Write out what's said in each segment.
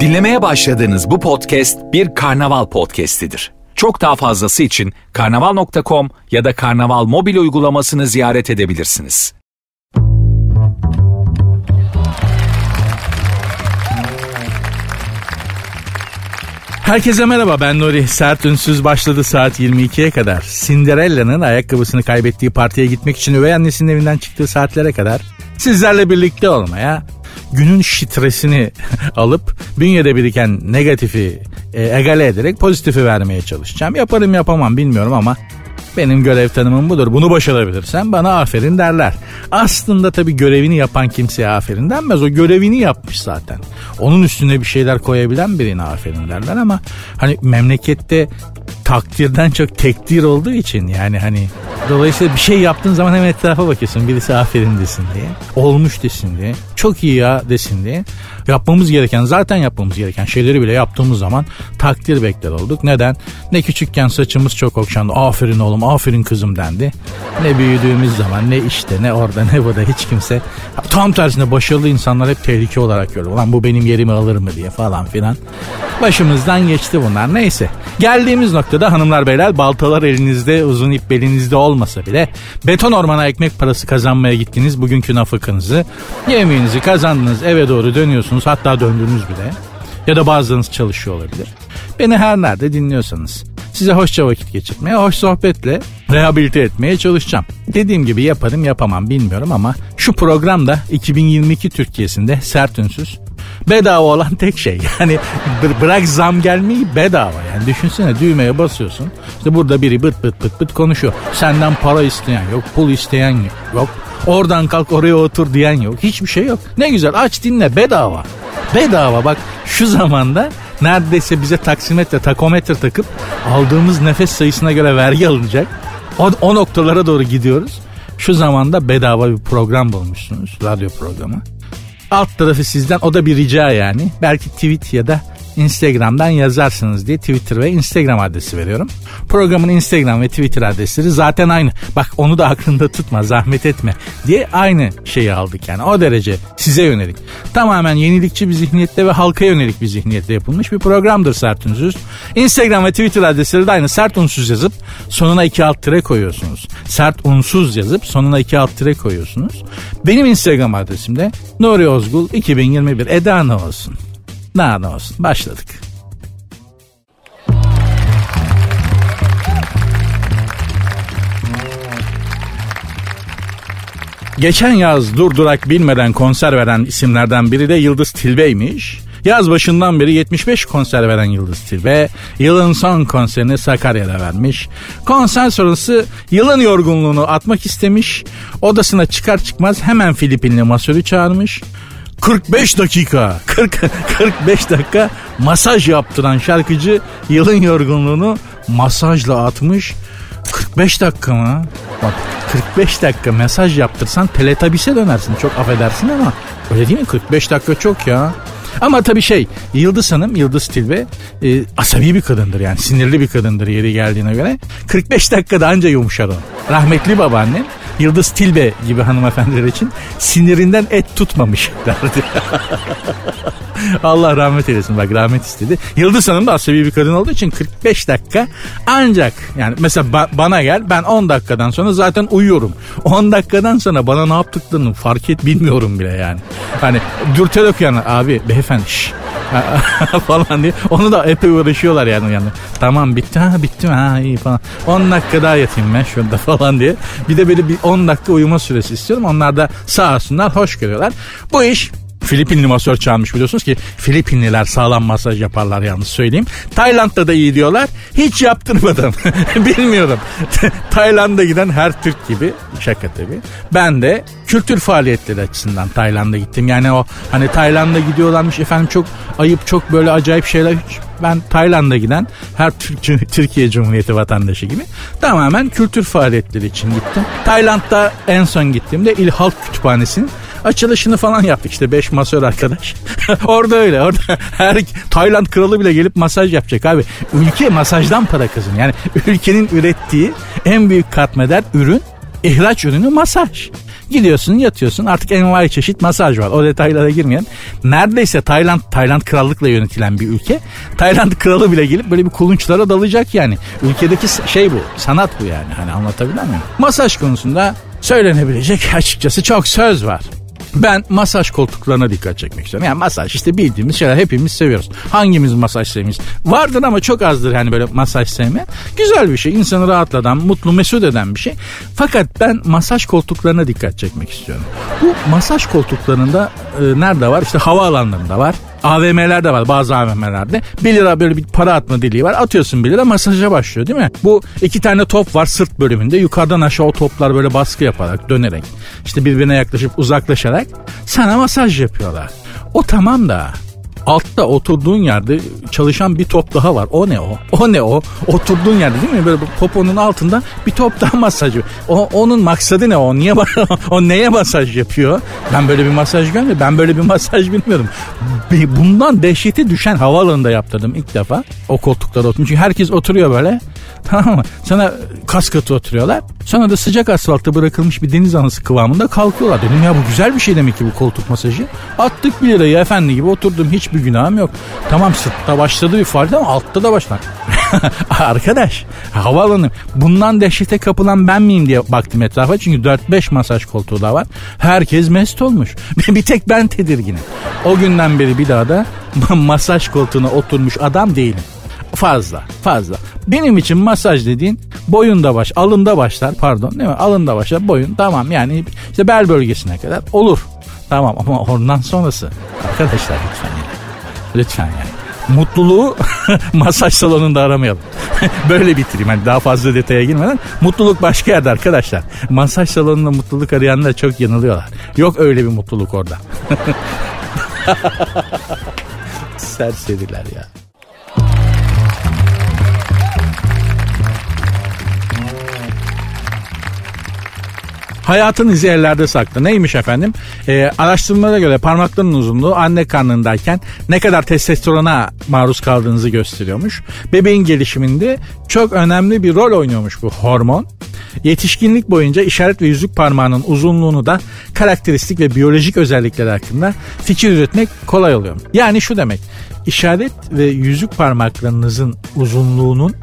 Dinlemeye başladığınız bu podcast bir karnaval podcastidir. Çok daha fazlası için karnaval.com ya da karnaval mobil uygulamasını ziyaret edebilirsiniz. Herkese merhaba ben Nuri. Sert Ünsüz başladı saat 22'ye kadar. Cinderella'nın ayakkabısını kaybettiği partiye gitmek için üvey annesinin evinden çıktığı saatlere kadar sizlerle birlikte olmaya, günün stresini alıp bünyede biriken negatifi e, egale ederek pozitifi vermeye çalışacağım. Yaparım yapamam bilmiyorum ama benim görev tanımım budur. Bunu başarabilirsem bana aferin derler. Aslında tabii görevini yapan kimseye aferin denmez. O görevini yapmış zaten. Onun üstüne bir şeyler koyabilen birine aferin derler ama hani memlekette takdirden çok tekdir olduğu için yani hani dolayısıyla bir şey yaptığın zaman hemen etrafa bakıyorsun. Birisi aferin desin diye olmuş desin diye çok iyi ya desin diye. Yapmamız gereken zaten yapmamız gereken şeyleri bile yaptığımız zaman takdir bekler olduk. Neden? Ne küçükken saçımız çok okşandı aferin oğlum aferin kızım dendi. Ne büyüdüğümüz zaman ne işte ne orada ne burada hiç kimse. Tam tersine başarılı insanlar hep tehlike olarak görüyor. Lan bu benim yerimi alır mı diye falan filan. Başımızdan geçti bunlar. Neyse geldiğimiz nokta noktada hanımlar beyler baltalar elinizde uzun ip belinizde olmasa bile beton ormana ekmek parası kazanmaya gittiniz bugünkü nafakınızı yemeğinizi kazandınız eve doğru dönüyorsunuz hatta döndünüz bile ya da bazılarınız çalışıyor olabilir. Beni her nerede dinliyorsanız size hoşça vakit geçirmeye, hoş sohbetle rehabilite etmeye çalışacağım. Dediğim gibi yaparım yapamam bilmiyorum ama şu programda 2022 Türkiye'sinde sert ünsüz bedava olan tek şey. Yani bırak zam gelmeyi bedava yani. Düşünsene düğmeye basıyorsun. İşte burada biri bıt bıt bıt bıt konuşuyor. Senden para isteyen yok, pul isteyen yok. Oradan kalk oraya otur diyen yok. Hiçbir şey yok. Ne güzel aç dinle bedava. Bedava bak şu zamanda neredeyse bize taksimetre, takometre takıp aldığımız nefes sayısına göre vergi alınacak. O, o noktalara doğru gidiyoruz. Şu zamanda bedava bir program bulmuşsunuz. Radyo programı. Alt tarafı sizden o da bir rica yani. Belki tweet ya da Instagram'dan yazarsınız diye Twitter ve Instagram adresi veriyorum. Programın Instagram ve Twitter adresleri zaten aynı. Bak onu da aklında tutma zahmet etme diye aynı şeyi aldık yani o derece size yönelik. Tamamen yenilikçi bir zihniyette ve halka yönelik bir zihniyette yapılmış bir programdır Sert Unsuz. Instagram ve Twitter adresleri de aynı Sert Unsuz yazıp sonuna iki alt tire koyuyorsunuz. Sert Unsuz yazıp sonuna iki alt tire koyuyorsunuz. Benim Instagram adresim de Nuri Ozgul 2021 Eda ne olsun. Daha ne olsun başladık. Geçen yaz durdurak bilmeden konser veren isimlerden biri de Yıldız Tilbe'ymiş. Yaz başından beri 75 konser veren Yıldız Tilbe yılın son konserini Sakarya'da vermiş. Konser sonrası yılın yorgunluğunu atmak istemiş. Odasına çıkar çıkmaz hemen Filipinli masörü çağırmış. 45 dakika 40 45 dakika masaj yaptıran şarkıcı yılın yorgunluğunu masajla atmış. 45 dakika mı? Bak 45 dakika mesaj yaptırsan teletabise dönersin. Çok affedersin ama öyle değil mi? 45 dakika çok ya. Ama tabii şey Yıldız Hanım, Yıldız Tilbe e, asabi bir kadındır yani sinirli bir kadındır yeri geldiğine göre. 45 dakikada anca yumuşar o. Rahmetli babaannem Yıldız Tilbe gibi hanımefendiler için sinirinden et tutmamış derdi. Allah rahmet eylesin bak rahmet istedi. Yıldız Hanım da asabi bir kadın olduğu için 45 dakika ancak yani mesela ba- bana gel ben 10 dakikadan sonra zaten uyuyorum. 10 dakikadan sonra bana ne yaptıklarını fark et bilmiyorum bile yani. Hani dürtel okuyan abi beyefendi şş, falan diye. Onu da epey uğraşıyorlar yani. yani. Tamam bitti ha bitti ha iyi falan. 10 dakika daha yatayım ben şurada falan diye. Bir de böyle bir 10 dakika uyuma süresi istiyorum. Onlar da sağ olsunlar hoş görüyorlar. Bu iş Filipinli masör çağırmış biliyorsunuz ki Filipinliler sağlam masaj yaparlar yalnız söyleyeyim. Tayland'da da iyi diyorlar. Hiç yaptırmadım. Bilmiyorum. Tayland'a giden her Türk gibi şaka tabii. Ben de kültür faaliyetleri açısından Tayland'a gittim. Yani o hani Tayland'a gidiyorlarmış efendim çok ayıp çok böyle acayip şeyler hiç ben Tayland'a giden her Türk, Türkiye Cumhuriyeti vatandaşı gibi tamamen kültür faaliyetleri için gittim. Tayland'da en son gittiğimde İl Halk Kütüphanesi'nin açılışını falan yaptık işte 5 masör arkadaş. orada öyle orada her Tayland kralı bile gelip masaj yapacak abi. Ülke masajdan para kazanıyor. Yani ülkenin ürettiği en büyük katmeder ürün ihraç ürünü masaj. Gidiyorsun yatıyorsun artık envai çeşit masaj var. O detaylara girmeyelim. Neredeyse Tayland, Tayland krallıkla yönetilen bir ülke. Tayland kralı bile gelip böyle bir kulunçlara dalacak yani. Ülkedeki şey bu. Sanat bu yani. Hani anlatabiliyor muyum? Masaj konusunda söylenebilecek açıkçası çok söz var. Ben masaj koltuklarına dikkat çekmek istiyorum. Yani masaj işte bildiğimiz şeyler hepimiz seviyoruz. Hangimiz masaj sevmeyiz? Vardır ama çok azdır yani böyle masaj sevme. Güzel bir şey. İnsanı rahatlatan, mutlu, mesut eden bir şey. Fakat ben masaj koltuklarına dikkat çekmek istiyorum. Bu masaj koltuklarında e, nerede var? İşte havaalanlarında var. AVM'lerde var bazı AVM'lerde. 1 lira böyle bir para atma deliği var. Atıyorsun 1 lira masaja başlıyor değil mi? Bu iki tane top var sırt bölümünde. Yukarıdan aşağı o toplar böyle baskı yaparak dönerek. işte birbirine yaklaşıp uzaklaşarak sana masaj yapıyorlar. O tamam da altta oturduğun yerde çalışan bir top daha var. O ne o? O ne o? Oturduğun yerde değil mi? Böyle poponun altında bir top daha masaj. O onun maksadı ne o? Niye o neye masaj yapıyor? Ben böyle bir masaj görmedim. Ben böyle bir masaj bilmiyorum. Bundan dehşeti düşen havaalanında yaptırdım ilk defa. O koltuklara oturdum. Çünkü herkes oturuyor böyle. Tamam mı? Sana kas katı oturuyorlar. Sonra da sıcak asfaltta bırakılmış bir deniz anası kıvamında kalkıyorlar. Dedim ya bu güzel bir şey demek ki bu koltuk masajı. Attık bir lirayı efendi gibi oturdum. Hiçbir günahım yok. Tamam sırtta başladı bir faaliyet ama altta da başlar. Arkadaş havaalanı bundan dehşete kapılan ben miyim diye baktım etrafa. Çünkü 4-5 masaj koltuğu da var. Herkes mest olmuş. bir tek ben tedirginim. O günden beri bir daha da masaj koltuğuna oturmuş adam değilim. Fazla fazla. Benim için masaj dediğin boyunda baş, alında başlar pardon değil mi? Alında başlar boyun tamam yani işte bel bölgesine kadar olur. Tamam ama ondan sonrası arkadaşlar lütfen yani. Lütfen yani. Mutluluğu masaj salonunda aramayalım. Böyle bitireyim. Yani daha fazla detaya girmeden. Mutluluk başka yerde arkadaşlar. Masaj salonunda mutluluk arayanlar çok yanılıyorlar. Yok öyle bir mutluluk orada. Serseriler ya. Hayatın izi ellerde saklı. Neymiş efendim? Ee, araştırmalara göre parmakların uzunluğu anne karnındayken ne kadar testosterona maruz kaldığınızı gösteriyormuş. Bebeğin gelişiminde çok önemli bir rol oynuyormuş bu hormon. Yetişkinlik boyunca işaret ve yüzük parmağının uzunluğunu da karakteristik ve biyolojik özellikleri hakkında fikir üretmek kolay oluyor. Yani şu demek. İşaret ve yüzük parmaklarınızın uzunluğunun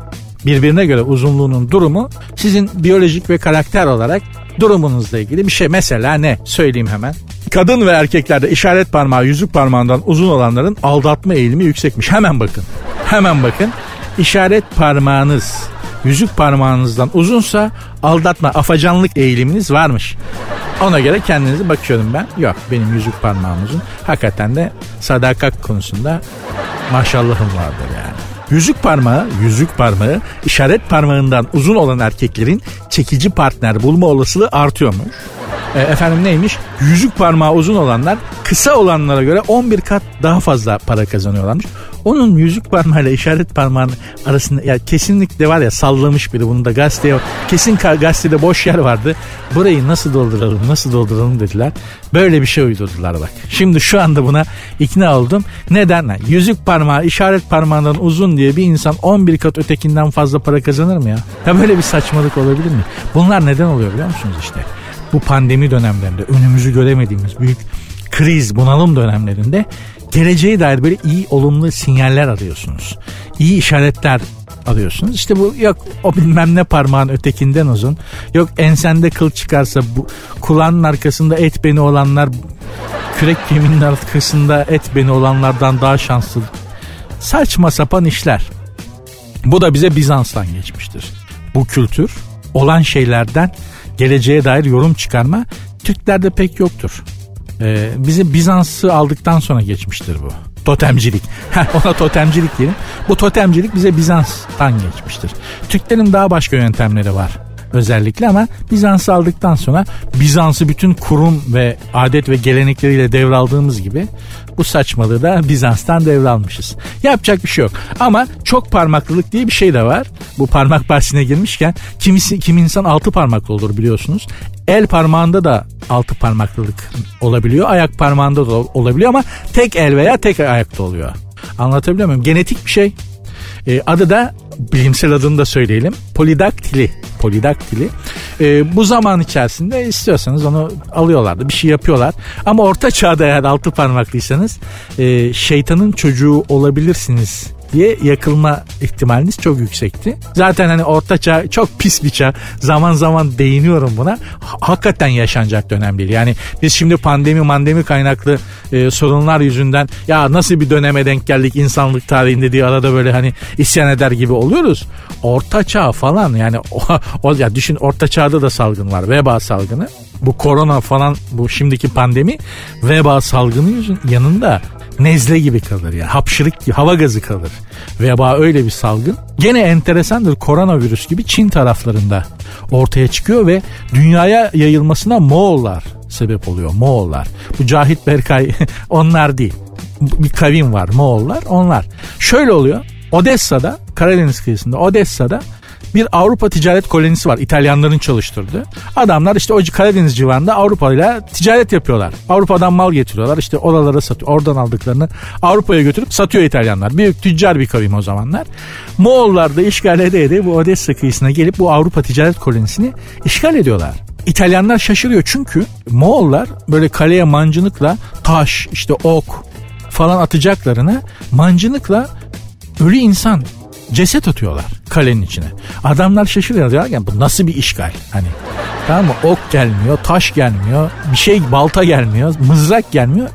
birbirine göre uzunluğunun durumu sizin biyolojik ve karakter olarak durumunuzla ilgili bir şey. Mesela ne? Söyleyeyim hemen. Kadın ve erkeklerde işaret parmağı yüzük parmağından uzun olanların aldatma eğilimi yüksekmiş. Hemen bakın. Hemen bakın. İşaret parmağınız yüzük parmağınızdan uzunsa aldatma afacanlık eğiliminiz varmış. Ona göre kendinizi bakıyorum ben. Yok benim yüzük parmağım uzun. Hakikaten de sadakat konusunda maşallahım vardır yani. Yüzük parmağı, yüzük parmağı işaret parmağından uzun olan erkeklerin çekici partner bulma olasılığı artıyormuş. E, efendim neymiş? Yüzük parmağı uzun olanlar kısa olanlara göre 11 kat daha fazla para kazanıyorlarmış. Onun yüzük parmağıyla işaret parmağının arasında ya kesinlikle var ya sallamış biri bunu da gazeteye kesin gazetede boş yer vardı. Burayı nasıl dolduralım nasıl dolduralım dediler. Böyle bir şey uydurdular bak. Şimdi şu anda buna ikna oldum. Neden? Yüzük parmağı işaret parmağından uzun diye bir insan 11 kat ötekinden fazla para kazanır mı ya? Ya böyle bir saçmalık olabilir mi? Bunlar neden oluyor biliyor musunuz işte? Bu pandemi dönemlerinde önümüzü göremediğimiz büyük kriz, bunalım dönemlerinde geleceğe dair böyle iyi olumlu sinyaller arıyorsunuz. İyi işaretler alıyorsunuz. İşte bu yok o bilmem ne parmağın ötekinden uzun. Yok ensende kıl çıkarsa bu kulağının arkasında et beni olanlar kürek kemiğinin arkasında et beni olanlardan daha şanslı. Saçma sapan işler. Bu da bize Bizans'tan geçmiştir. Bu kültür olan şeylerden geleceğe dair yorum çıkarma Türklerde pek yoktur. Ee, bizi Bizans'ı aldıktan sonra geçmiştir bu. Totemcilik. Ona totemcilik diyelim. Bu totemcilik bize Bizans'tan geçmiştir. Türklerin daha başka yöntemleri var özellikle ama Bizans'ı aldıktan sonra Bizans'ı bütün kurum ve adet ve gelenekleriyle devraldığımız gibi bu saçmalığı da Bizans'tan devralmışız. Yapacak bir şey yok. Ama çok parmaklılık diye bir şey de var. Bu parmak bahsine girmişken kimisi, kim insan altı parmaklı olur biliyorsunuz. El parmağında da altı parmaklılık olabiliyor. Ayak parmağında da olabiliyor ama tek el veya tek ayakta oluyor. Anlatabiliyor muyum? Genetik bir şey. E, adı da bilimsel adını da söyleyelim. Polidaktili. Polidaktili. E, bu zaman içerisinde istiyorsanız onu alıyorlardı. Bir şey yapıyorlar. Ama orta çağda eğer altı parmaklıysanız e, şeytanın çocuğu olabilirsiniz diye yakılma ihtimaliniz çok yüksekti. Zaten hani orta çağ çok pis bir çağ. Zaman zaman değiniyorum buna. Hakikaten yaşanacak dönem değil. Yani biz şimdi pandemi mandemi kaynaklı e, sorunlar yüzünden ya nasıl bir döneme denk geldik insanlık tarihinde diye arada böyle hani isyan eder gibi oluyoruz. Orta çağ falan yani o, o ya düşün orta çağda da salgın var. Veba salgını. Bu korona falan bu şimdiki pandemi veba salgını yüzün yanında nezle gibi kalır yani hapşırık gibi hava gazı kalır. Veba öyle bir salgın. Gene enteresandır koronavirüs gibi Çin taraflarında ortaya çıkıyor ve dünyaya yayılmasına Moğollar sebep oluyor Moğollar. Bu Cahit Berkay onlar değil. Bir kavim var Moğollar onlar. Şöyle oluyor Odessa'da Karadeniz kıyısında Odessa'da bir Avrupa ticaret kolonisi var İtalyanların çalıştırdığı. Adamlar işte o Karadeniz civarında Avrupa ile ticaret yapıyorlar. Avrupa'dan mal getiriyorlar işte oralara satıyor. Oradan aldıklarını Avrupa'ya götürüp satıyor İtalyanlar. Büyük tüccar bir kavim o zamanlar. Moğollar da işgal ede ede bu Odessa kıyısına gelip bu Avrupa ticaret kolonisini işgal ediyorlar. İtalyanlar şaşırıyor çünkü Moğollar böyle kaleye mancınıkla taş işte ok falan atacaklarına mancınıkla ölü insan ceset atıyorlar kalenin içine. Adamlar şaşırıyor diyorlar yani bu nasıl bir işgal? Hani tamam mı? Ok gelmiyor, taş gelmiyor, bir şey balta gelmiyor, mızrak gelmiyor.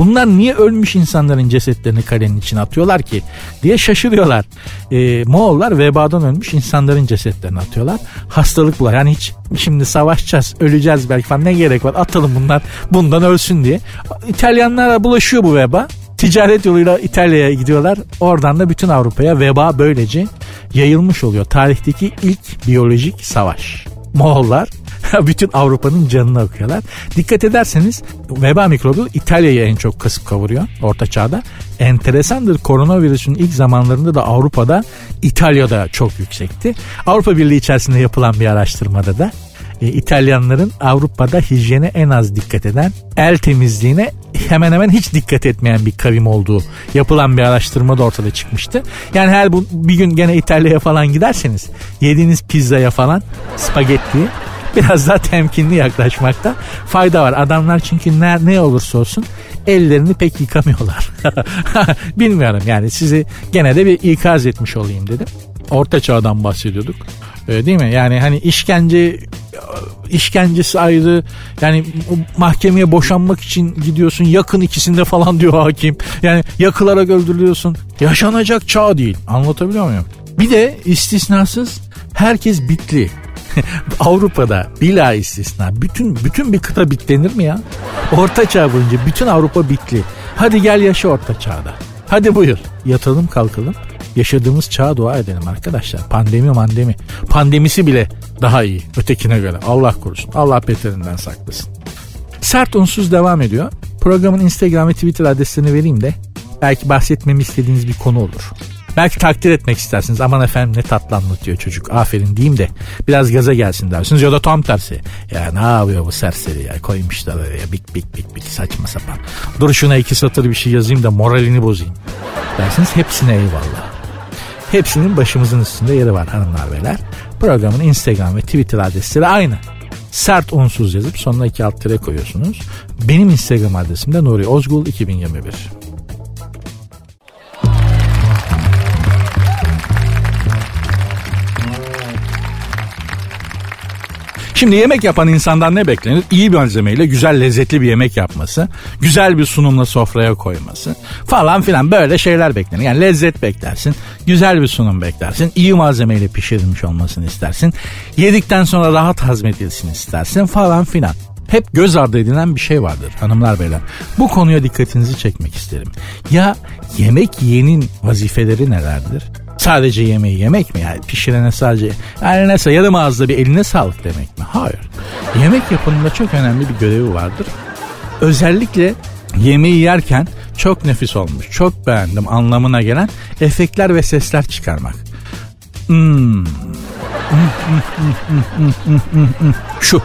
Bunlar niye ölmüş insanların cesetlerini kalenin içine atıyorlar ki diye şaşırıyorlar. Ee, Moğollar vebadan ölmüş insanların cesetlerini atıyorlar. Hastalık bular. Yani hiç şimdi savaşacağız, öleceğiz belki falan ne gerek var atalım bunlar bundan ölsün diye. İtalyanlara bulaşıyor bu veba. Ticaret yoluyla İtalya'ya gidiyorlar. Oradan da bütün Avrupa'ya veba böylece yayılmış oluyor. Tarihteki ilk biyolojik savaş. Moğollar bütün Avrupa'nın canını okuyorlar. Dikkat ederseniz veba mikrobu İtalya'yı en çok kasıp kavuruyor orta çağda. Enteresandır koronavirüsün ilk zamanlarında da Avrupa'da İtalya'da çok yüksekti. Avrupa Birliği içerisinde yapılan bir araştırmada da e, İtalyanların Avrupa'da hijyene en az dikkat eden, el temizliğine hemen hemen hiç dikkat etmeyen bir kavim olduğu yapılan bir araştırma da ortada çıkmıştı. Yani her bu, bir gün gene İtalya'ya falan giderseniz yediğiniz pizzaya falan spagettiye biraz daha temkinli yaklaşmakta fayda var. Adamlar çünkü ne, ne olursa olsun ellerini pek yıkamıyorlar. Bilmiyorum yani sizi gene de bir ikaz etmiş olayım dedim. Orta çağdan bahsediyorduk. Ee, değil mi? Yani hani işkence işkencesi ayrı. Yani mahkemeye boşanmak için gidiyorsun yakın ikisinde falan diyor hakim. Yani yakılarak öldürülüyorsun. Yaşanacak çağ değil. Anlatabiliyor muyum? Bir de istisnasız herkes bitli. Avrupa'da bila istisna bütün bütün bir kıta bitlenir mi ya? Orta çağ boyunca bütün Avrupa bitli. Hadi gel yaşa orta çağda. Hadi buyur. Yatalım kalkalım. Yaşadığımız çağa dua edelim arkadaşlar. Pandemi mandemi. Pandemisi bile daha iyi ötekine göre. Allah korusun. Allah beterinden saklasın. Sert unsuz devam ediyor. Programın Instagram ve Twitter adreslerini vereyim de belki bahsetmemi istediğiniz bir konu olur. Belki takdir etmek istersiniz. Aman efendim ne tatlı anlatıyor çocuk. Aferin diyeyim de biraz gaza gelsin dersiniz. Ya da tam tersi. Ya ne yapıyor bu serseri ya. Koymuşlar ya bik bik bik bik saçma sapan. Dur şuna iki satır bir şey yazayım da moralini bozayım. Dersiniz hepsine eyvallah. Hepsinin başımızın üstünde yeri var hanımlar beyler. Programın Instagram ve Twitter adresleri aynı. Sert unsuz yazıp sonuna iki alt tire koyuyorsunuz. Benim Instagram adresim de Nuri Ozgul 2021. Şimdi yemek yapan insandan ne beklenir? İyi bir malzemeyle güzel lezzetli bir yemek yapması, güzel bir sunumla sofraya koyması falan filan böyle şeyler beklenir. Yani lezzet beklersin, güzel bir sunum beklersin, iyi malzemeyle pişirilmiş olmasını istersin, yedikten sonra rahat hazmedilsin istersin falan filan hep göz ardı edilen bir şey vardır hanımlar beyler. Bu konuya dikkatinizi çekmek isterim. Ya yemek yiyenin vazifeleri nelerdir? Sadece yemeği yemek mi? Yani pişirene sadece yani neyse yarım ağızda bir eline sağlık demek mi? Hayır. Yemek yapımında çok önemli bir görevi vardır. Özellikle yemeği yerken çok nefis olmuş, çok beğendim anlamına gelen efektler ve sesler çıkarmak. Hmm. Şu.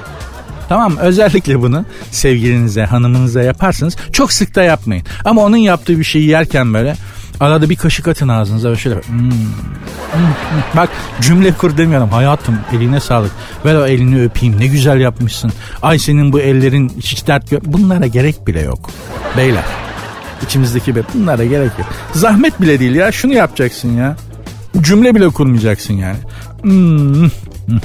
Tamam özellikle bunu sevgilinize, hanımınıza yaparsınız. Çok sık da yapmayın. Ama onun yaptığı bir şeyi yerken böyle Arada bir kaşık atın ağzınıza ve şöyle. Hmm, hmm, hmm. Bak cümle kur demiyorum hayatım eline sağlık. Ver o elini öpeyim ne güzel yapmışsın. Ay senin bu ellerin hiç dert gör. Bunlara gerek bile yok. Beyler içimizdeki be bunlara gerek yok. Zahmet bile değil ya şunu yapacaksın ya. Cümle bile kurmayacaksın yani. Hmm.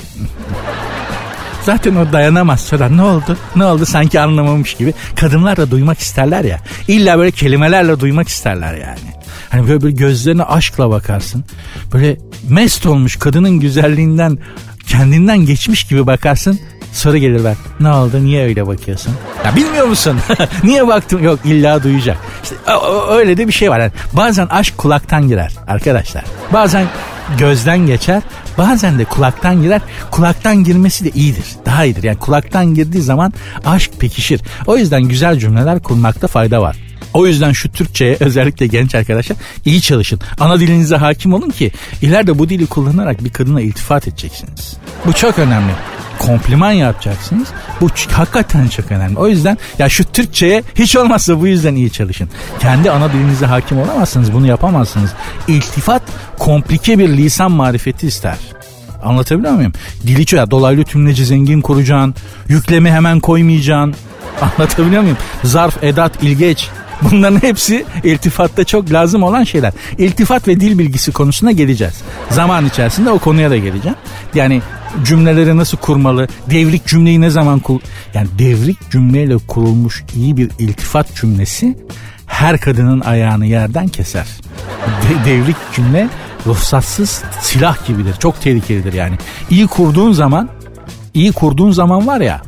Zaten o dayanamaz sonra ne oldu? Ne oldu sanki anlamamış gibi. Kadınlar da duymak isterler ya. İlla böyle kelimelerle duymak isterler yani. Hani böyle, böyle gözlerine aşkla bakarsın. Böyle mest olmuş kadının güzelliğinden kendinden geçmiş gibi bakarsın. Soru gelir bak. Ne oldu? Niye öyle bakıyorsun? Ya bilmiyor musun? Niye baktım? Yok illa duyacak. İşte öyle de bir şey var. Yani bazen aşk kulaktan girer arkadaşlar. Bazen gözden geçer. Bazen de kulaktan girer. Kulaktan girmesi de iyidir. Daha iyidir. Yani kulaktan girdiği zaman aşk pekişir. O yüzden güzel cümleler kurmakta fayda var. O yüzden şu Türkçe'ye özellikle genç arkadaşlar iyi çalışın. Ana dilinize hakim olun ki ileride bu dili kullanarak bir kadına iltifat edeceksiniz. Bu çok önemli kompliman yapacaksınız. Bu hakikaten çok önemli. O yüzden ya şu Türkçe'ye hiç olmazsa bu yüzden iyi çalışın. Kendi ana dilinize hakim olamazsınız. Bunu yapamazsınız. İltifat komplike bir lisan marifeti ister. Anlatabiliyor muyum? Dili çok dolaylı tümleci zengin kuracaksın. Yüklemi hemen koymayacaksın. Anlatabiliyor muyum? Zarf, edat, ilgeç. Bunların hepsi iltifatta çok lazım olan şeyler. İltifat ve dil bilgisi konusuna geleceğiz. Zaman içerisinde o konuya da geleceğim. Yani cümleleri nasıl kurmalı? Devrik cümleyi ne zaman kur... Yani devrik cümleyle kurulmuş iyi bir iltifat cümlesi her kadının ayağını yerden keser. De- devrik cümle ruhsatsız silah gibidir. Çok tehlikelidir yani. İyi kurduğun zaman iyi kurduğun zaman var ya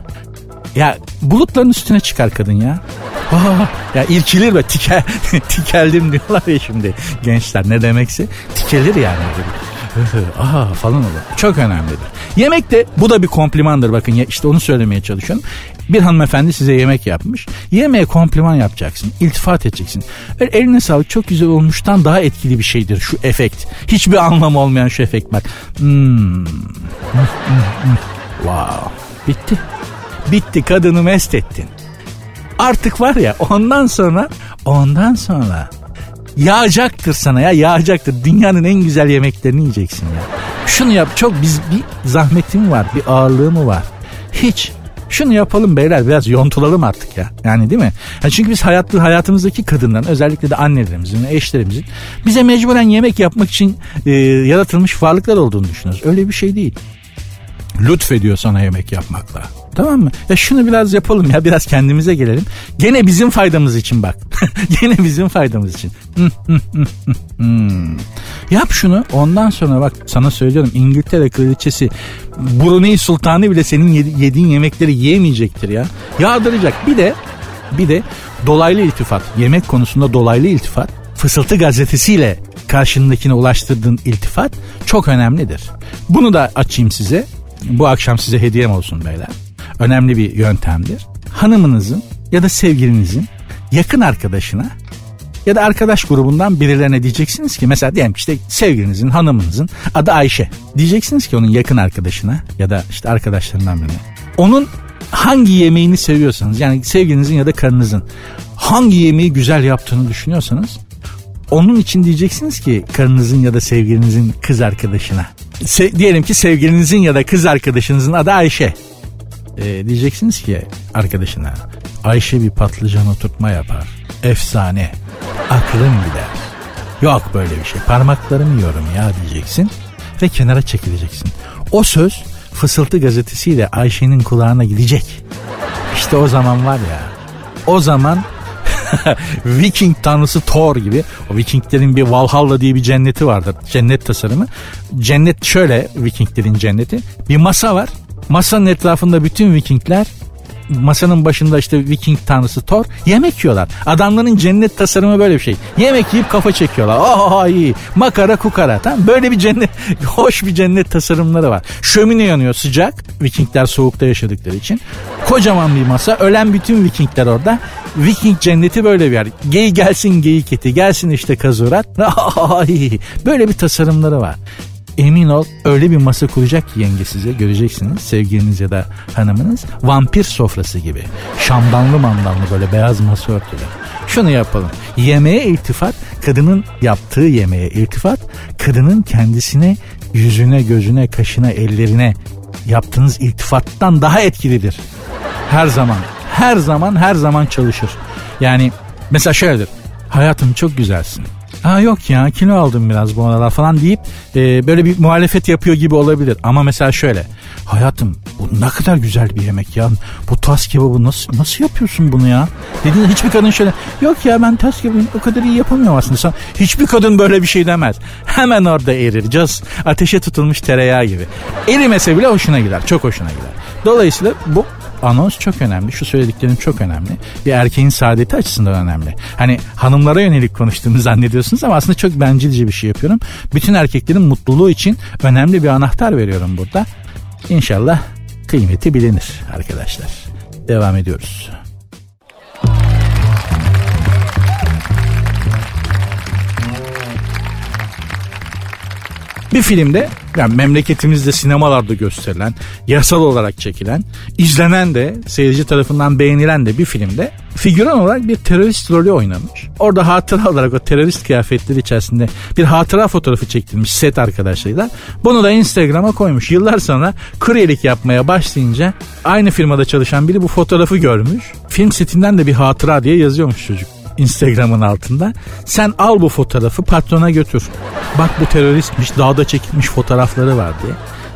ya bulutların üstüne çıkar kadın ya. Aa, ya irkilir ve tike, tikeldim diyorlar ya şimdi gençler ne demekse tikelir yani. Aha falan olur. Çok önemlidir. Yemek de bu da bir komplimandır bakın ya işte onu söylemeye çalışıyorum. Bir hanımefendi size yemek yapmış. Yemeğe kompliman yapacaksın. iltifat edeceksin. Eline sağlık çok güzel olmuştan daha etkili bir şeydir şu efekt. Hiçbir anlamı olmayan şu efekt bak. Hmm. wow. Bitti. Bitti kadını mest ettin. Artık var ya ondan sonra ondan sonra yağacaktır sana ya yağacaktır. Dünyanın en güzel yemeklerini yiyeceksin ya. Şunu yap çok biz bir zahmetim var bir ağırlığı mı var? Hiç şunu yapalım beyler biraz yontulalım artık ya. Yani değil mi? Yani çünkü biz hayatlı, hayatımızdaki kadınların özellikle de annelerimizin, eşlerimizin bize mecburen yemek yapmak için e, yaratılmış varlıklar olduğunu düşünüyoruz. Öyle bir şey değil. Lütfediyor sana yemek yapmakla. Tamam mı? Ya şunu biraz yapalım ya biraz kendimize gelelim. Gene bizim faydamız için bak. Gene bizim faydamız için. Yap şunu ondan sonra bak sana söylüyorum İngiltere kraliçesi Brunei Sultanı bile senin yediğin yemekleri yiyemeyecektir ya. Yağdıracak. Bir de bir de dolaylı iltifat. Yemek konusunda dolaylı iltifat. Fısıltı gazetesiyle karşındakine ulaştırdığın iltifat çok önemlidir. Bunu da açayım size. Bu akşam size hediyem olsun beyler önemli bir yöntemdir. Hanımınızın ya da sevgilinizin yakın arkadaşına ya da arkadaş grubundan birilerine diyeceksiniz ki mesela diyelim işte sevgilinizin hanımınızın adı Ayşe. Diyeceksiniz ki onun yakın arkadaşına ya da işte arkadaşlarından birine. Onun hangi yemeğini seviyorsanız yani sevgilinizin ya da karınızın hangi yemeği güzel yaptığını düşünüyorsanız onun için diyeceksiniz ki karınızın ya da sevgilinizin kız arkadaşına. Se- diyelim ki sevgilinizin ya da kız arkadaşınızın adı Ayşe e, diyeceksiniz ki arkadaşına Ayşe bir patlıcan oturtma yapar. Efsane. Aklım gider. Yok böyle bir şey. Parmaklarımı yiyorum ya diyeceksin ve kenara çekileceksin. O söz fısıltı gazetesiyle Ayşe'nin kulağına gidecek. İşte o zaman var ya. O zaman Viking tanrısı Thor gibi. O Vikinglerin bir Valhalla diye bir cenneti vardır. Cennet tasarımı. Cennet şöyle Vikinglerin cenneti. Bir masa var. Masanın etrafında bütün Vikingler masanın başında işte Viking tanrısı Thor yemek yiyorlar. Adamların cennet tasarımı böyle bir şey. Yemek yiyip kafa çekiyorlar. Oh iyi. Makara kukara. Tamam böyle bir cennet hoş bir cennet tasarımları var. Şömine yanıyor sıcak. Vikingler soğukta yaşadıkları için. Kocaman bir masa. Ölen bütün Vikingler orada. Viking cenneti böyle bir yer. Gey gelsin geyik eti. Gelsin işte kazurat. böyle bir tasarımları var emin ol öyle bir masa kuracak ki yenge size göreceksiniz sevgiliniz ya da hanımınız vampir sofrası gibi şamdanlı mandallı böyle beyaz masa örtülü. Şunu yapalım Yemeğe iltifat, kadının yaptığı yemeğe iltifat, kadının kendisine, yüzüne, gözüne, kaşına, ellerine yaptığınız iltifattan daha etkilidir. Her zaman, her zaman, her zaman çalışır. Yani mesela şöyledir. Hayatım çok güzelsin. Ha yok ya kilo aldım biraz bu aralar falan deyip e, böyle bir muhalefet yapıyor gibi olabilir. Ama mesela şöyle hayatım bu ne kadar güzel bir yemek ya. Bu tas kebabı nasıl nasıl yapıyorsun bunu ya? Dediğinde hiçbir kadın şöyle yok ya ben tas kebabı o kadar iyi yapamıyorum aslında. Sen, hiçbir kadın böyle bir şey demez. Hemen orada erir. Caz ateşe tutulmuş tereyağı gibi. Erimese bile hoşuna gider. Çok hoşuna gider. Dolayısıyla bu anons çok önemli. Şu söylediklerim çok önemli. Bir erkeğin saadeti açısından önemli. Hani hanımlara yönelik konuştuğumu zannediyorsunuz ama aslında çok bencilce bir şey yapıyorum. Bütün erkeklerin mutluluğu için önemli bir anahtar veriyorum burada. İnşallah kıymeti bilinir arkadaşlar. Devam ediyoruz. Bir filmde yani memleketimizde sinemalarda gösterilen, yasal olarak çekilen, izlenen de seyirci tarafından beğenilen de bir filmde figüran olarak bir terörist rolü oynamış. Orada hatıra olarak o terörist kıyafetleri içerisinde bir hatıra fotoğrafı çektirmiş set arkadaşlarıyla. Bunu da Instagram'a koymuş. Yıllar sonra kuryelik yapmaya başlayınca aynı firmada çalışan biri bu fotoğrafı görmüş. Film setinden de bir hatıra diye yazıyormuş çocuk. Instagram'ın altında. Sen al bu fotoğrafı patrona götür. Bak bu teröristmiş dağda çekilmiş fotoğrafları var diye.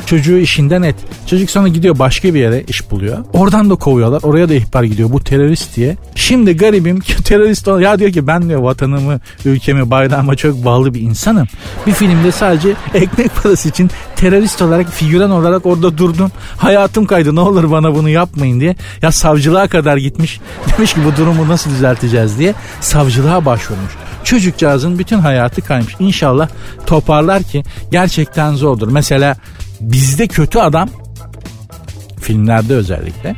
Çocuğu işinden et. Çocuk sonra gidiyor başka bir yere iş buluyor. Oradan da kovuyorlar. Oraya da ihbar gidiyor bu terörist diye. Şimdi garibim terörist olan ya diyor ki ben diyor vatanımı, ülkemi, bayrağıma çok bağlı bir insanım. Bir filmde sadece ekmek parası için terörist olarak, figüran olarak orada durdum. Hayatım kaydı ne olur bana bunu yapmayın diye. Ya savcılığa kadar gitmiş. Demiş ki bu durumu nasıl düzelteceğiz diye savcılığa başvurmuş. Çocukcağızın bütün hayatı kaymış. İnşallah toparlar ki gerçekten zordur. Mesela bizde kötü adam filmlerde özellikle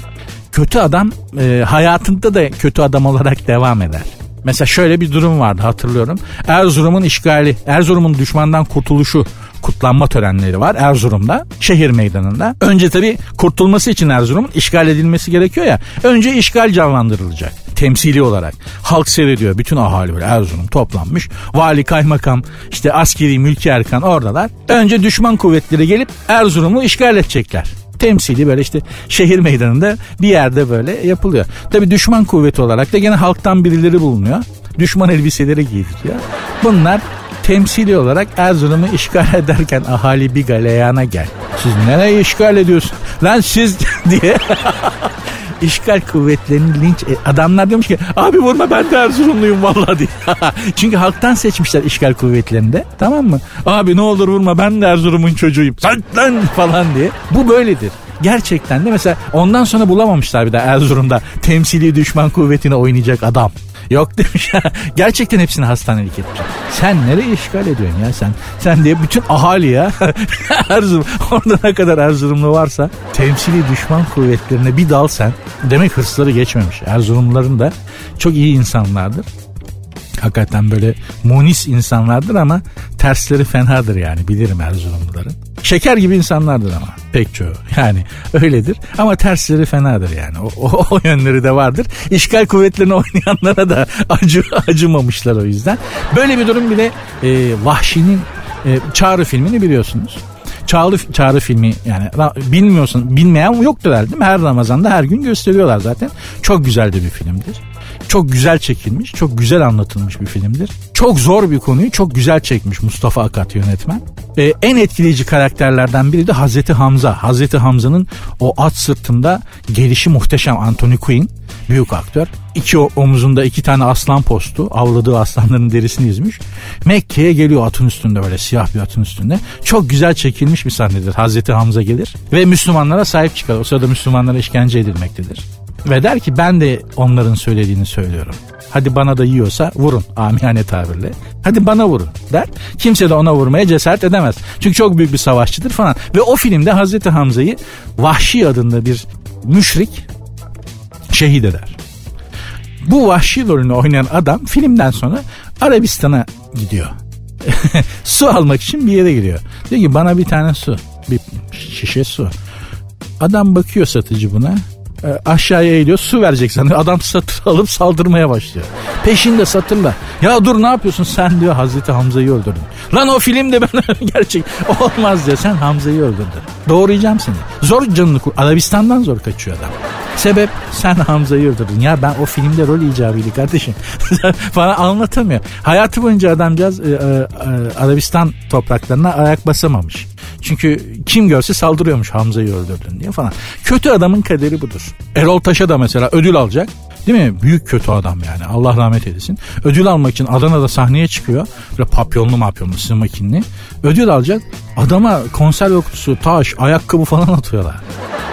kötü adam e, hayatında da kötü adam olarak devam eder. Mesela şöyle bir durum vardı hatırlıyorum. Erzurum'un işgali, Erzurum'un düşmandan kurtuluşu kutlanma törenleri var Erzurum'da şehir meydanında. Önce tabii kurtulması için Erzurum'un işgal edilmesi gerekiyor ya. Önce işgal canlandırılacak temsili olarak. Halk seyrediyor. Bütün ahali böyle Erzurum toplanmış. Vali, kaymakam, işte askeri, mülki erkan oradalar. Önce düşman kuvvetleri gelip Erzurum'u işgal edecekler temsili böyle işte şehir meydanında bir yerde böyle yapılıyor. Tabi düşman kuvveti olarak da gene halktan birileri bulunuyor. Düşman elbiseleri giydiriyor. Bunlar temsili olarak Erzurum'u işgal ederken ahali bir galeyana gel. Siz nereye işgal ediyorsun? Lan siz diye işgal kuvvetlerinin linç e, adamlar diyormuş ki abi vurma ben de Erzurumluyum vallahi diye. Çünkü halktan seçmişler işgal kuvvetlerinde tamam mı? Abi ne olur vurma ben de Erzurum'un çocuğuyum. Sen lan falan diye. Bu böyledir. Gerçekten de mesela ondan sonra bulamamışlar bir daha Erzurum'da temsili düşman kuvvetine oynayacak adam. Yok demiş ya. Gerçekten hepsini hastanelik etmiş. Sen nereye işgal ediyorsun ya sen? Sen diye bütün ahali ya. Erzurum. Orada ne kadar Erzurumlu varsa temsili düşman kuvvetlerine bir dal sen. Demek hırsları geçmemiş. Erzurumluların da çok iyi insanlardır. Hakikaten böyle munis insanlardır ama tersleri fenadır yani bilirim Erzurumluların. Şeker gibi insanlardır ama pek çoğu yani öyledir ama tersleri fenadır yani o, o, o yönleri de vardır. İşgal kuvvetlerini oynayanlara da acı, acımamışlar o yüzden. Böyle bir durum bile e, Vahşi'nin e, Çağrı filmini biliyorsunuz. Çağrı, Çağrı filmi yani bilmiyorsun bilmeyen yoktur herhalde değil mi? Her Ramazan'da her gün gösteriyorlar zaten. Çok güzel de bir filmdir. Çok güzel çekilmiş, çok güzel anlatılmış bir filmdir. Çok zor bir konuyu çok güzel çekmiş Mustafa Akat yönetmen. Ee, en etkileyici karakterlerden biri de Hazreti Hamza. Hazreti Hamza'nın o at sırtında gelişi muhteşem Anthony Quinn. Büyük aktör. İki omuzunda iki tane aslan postu. Avladığı aslanların derisini yüzmüş. Mekke'ye geliyor atın üstünde böyle siyah bir atın üstünde. Çok güzel çekilmiş bir sahnedir. Hazreti Hamza gelir ve Müslümanlara sahip çıkar. O sırada Müslümanlara işkence edilmektedir. Ve der ki ben de onların söylediğini söylüyorum. Hadi bana da yiyorsa vurun amiyane tabirle. Hadi bana vurun der. Kimse de ona vurmaya cesaret edemez. Çünkü çok büyük bir savaşçıdır falan. Ve o filmde Hazreti Hamza'yı Vahşi adında bir müşrik şehit eder. Bu vahşi rolünü oynayan adam filmden sonra Arabistan'a gidiyor. su almak için bir yere gidiyor. Diyor ki bana bir tane su. Bir şişe su. Adam bakıyor satıcı buna. E, aşağıya eğiliyor su verecek sana. Adam satır alıp saldırmaya başlıyor. Peşinde satırla. Ya dur ne yapıyorsun sen diyor Hazreti Hamza'yı öldürdün. Lan o filmde ben gerçek olmaz diyor sen Hamza'yı öldürdün. Doğrayacağım seni. Zor canını kur. Arabistan'dan zor kaçıyor adam. Sebep sen Hamza'yı öldürdün. Ya ben o filmde rol icabıydı kardeşim. Bana anlatamıyor. Hayatı boyunca adamcağız e, e, e, Arabistan topraklarına ayak basamamış. Çünkü kim görse saldırıyormuş Hamza'yı öldürdün diye falan. Kötü adamın kaderi budur. Erol Taş'a da mesela ödül alacak. Değil mi? Büyük kötü adam yani. Allah rahmet eylesin. Ödül almak için Adana'da sahneye çıkıyor. Böyle papyonlu mapyonlu smakinli. Ödül alacak. Adama konserve kutusu, taş, ayakkabı falan atıyorlar.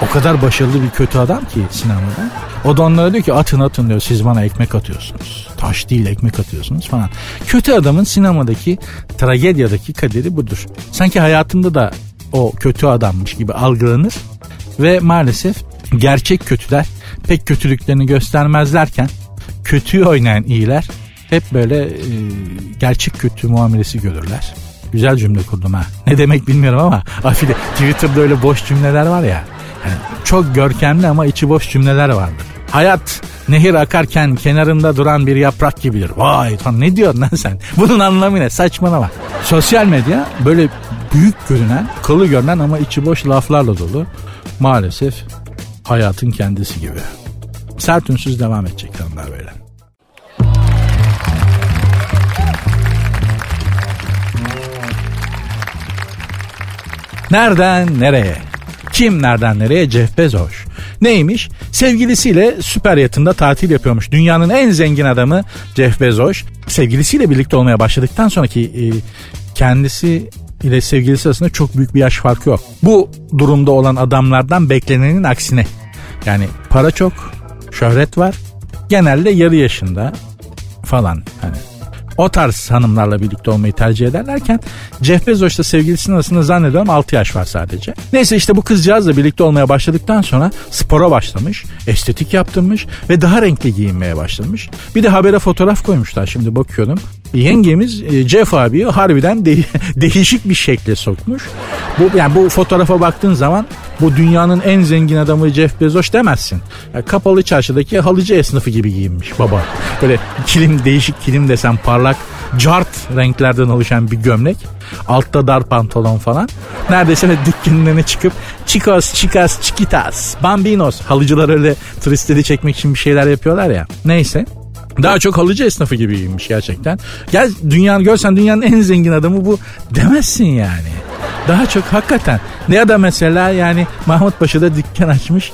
O kadar başarılı bir kötü adam ki sinemada. O da onlara diyor ki atın atın diyor siz bana ekmek atıyorsunuz. Taş değil ekmek atıyorsunuz falan. Kötü adamın sinemadaki tragedyadaki kaderi budur. Sanki hayatında da o kötü adammış gibi algılanır ve maalesef gerçek kötüler pek kötülüklerini göstermezlerken kötüyü oynayan iyiler hep böyle e, gerçek kötü muamelesi görürler. Güzel cümle kurdum ha. Ne demek bilmiyorum ama afide Twitter'da öyle boş cümleler var ya. Yani çok görkemli ama içi boş cümleler vardır. Hayat nehir akarken kenarında duran bir yaprak gibidir. Vay lan ne diyorsun lan sen? Bunun anlamı ne? Saçmalama. Sosyal medya böyle büyük görünen, kılı görünen ama içi boş laflarla dolu. Maalesef hayatın kendisi gibi. Sert ünsüz devam edecek hanımlar böyle. Nereden nereye? Kim nereden nereye? Jeff Bezos. Neymiş? Sevgilisiyle süper yatında tatil yapıyormuş. Dünyanın en zengin adamı Jeff Bezos. Sevgilisiyle birlikte olmaya başladıktan sonraki e, kendisi ile sevgilisi arasında çok büyük bir yaş farkı yok. Bu durumda olan adamlardan beklenenin aksine. Yani para çok, şöhret var. Genelde yarı yaşında falan hani o tarz hanımlarla birlikte olmayı tercih ederlerken Jeff Bezos'la sevgilisinin arasında zannediyorum 6 yaş var sadece. Neyse işte bu kızcağızla birlikte olmaya başladıktan sonra spora başlamış, estetik yaptırmış ve daha renkli giyinmeye başlamış. Bir de habere fotoğraf koymuşlar şimdi bakıyorum. Yengemiz e, Jeff abiyi harbiden de- değişik bir şekle sokmuş. Bu yani bu fotoğrafa baktığın zaman bu dünyanın en zengin adamı Jeff Bezos demezsin. Yani kapalı çarşıdaki halıcı esnafı gibi giyinmiş baba. Böyle kilim değişik kilim desem parlak cart renklerden oluşan bir gömlek. Altta dar pantolon falan. Neredeyse de dükkanın önüne çıkıp chicos, chicas, chiquitas, bambinos. Halıcılar öyle turistleri çekmek için bir şeyler yapıyorlar ya. Neyse. Daha çok halıcı esnafı gibi giyinmiş gerçekten. Gel dünyanın görsen dünyanın en zengin adamı bu demezsin yani. Daha çok hakikaten. Ya da mesela yani Mahmut Paşa'da dükkan açmış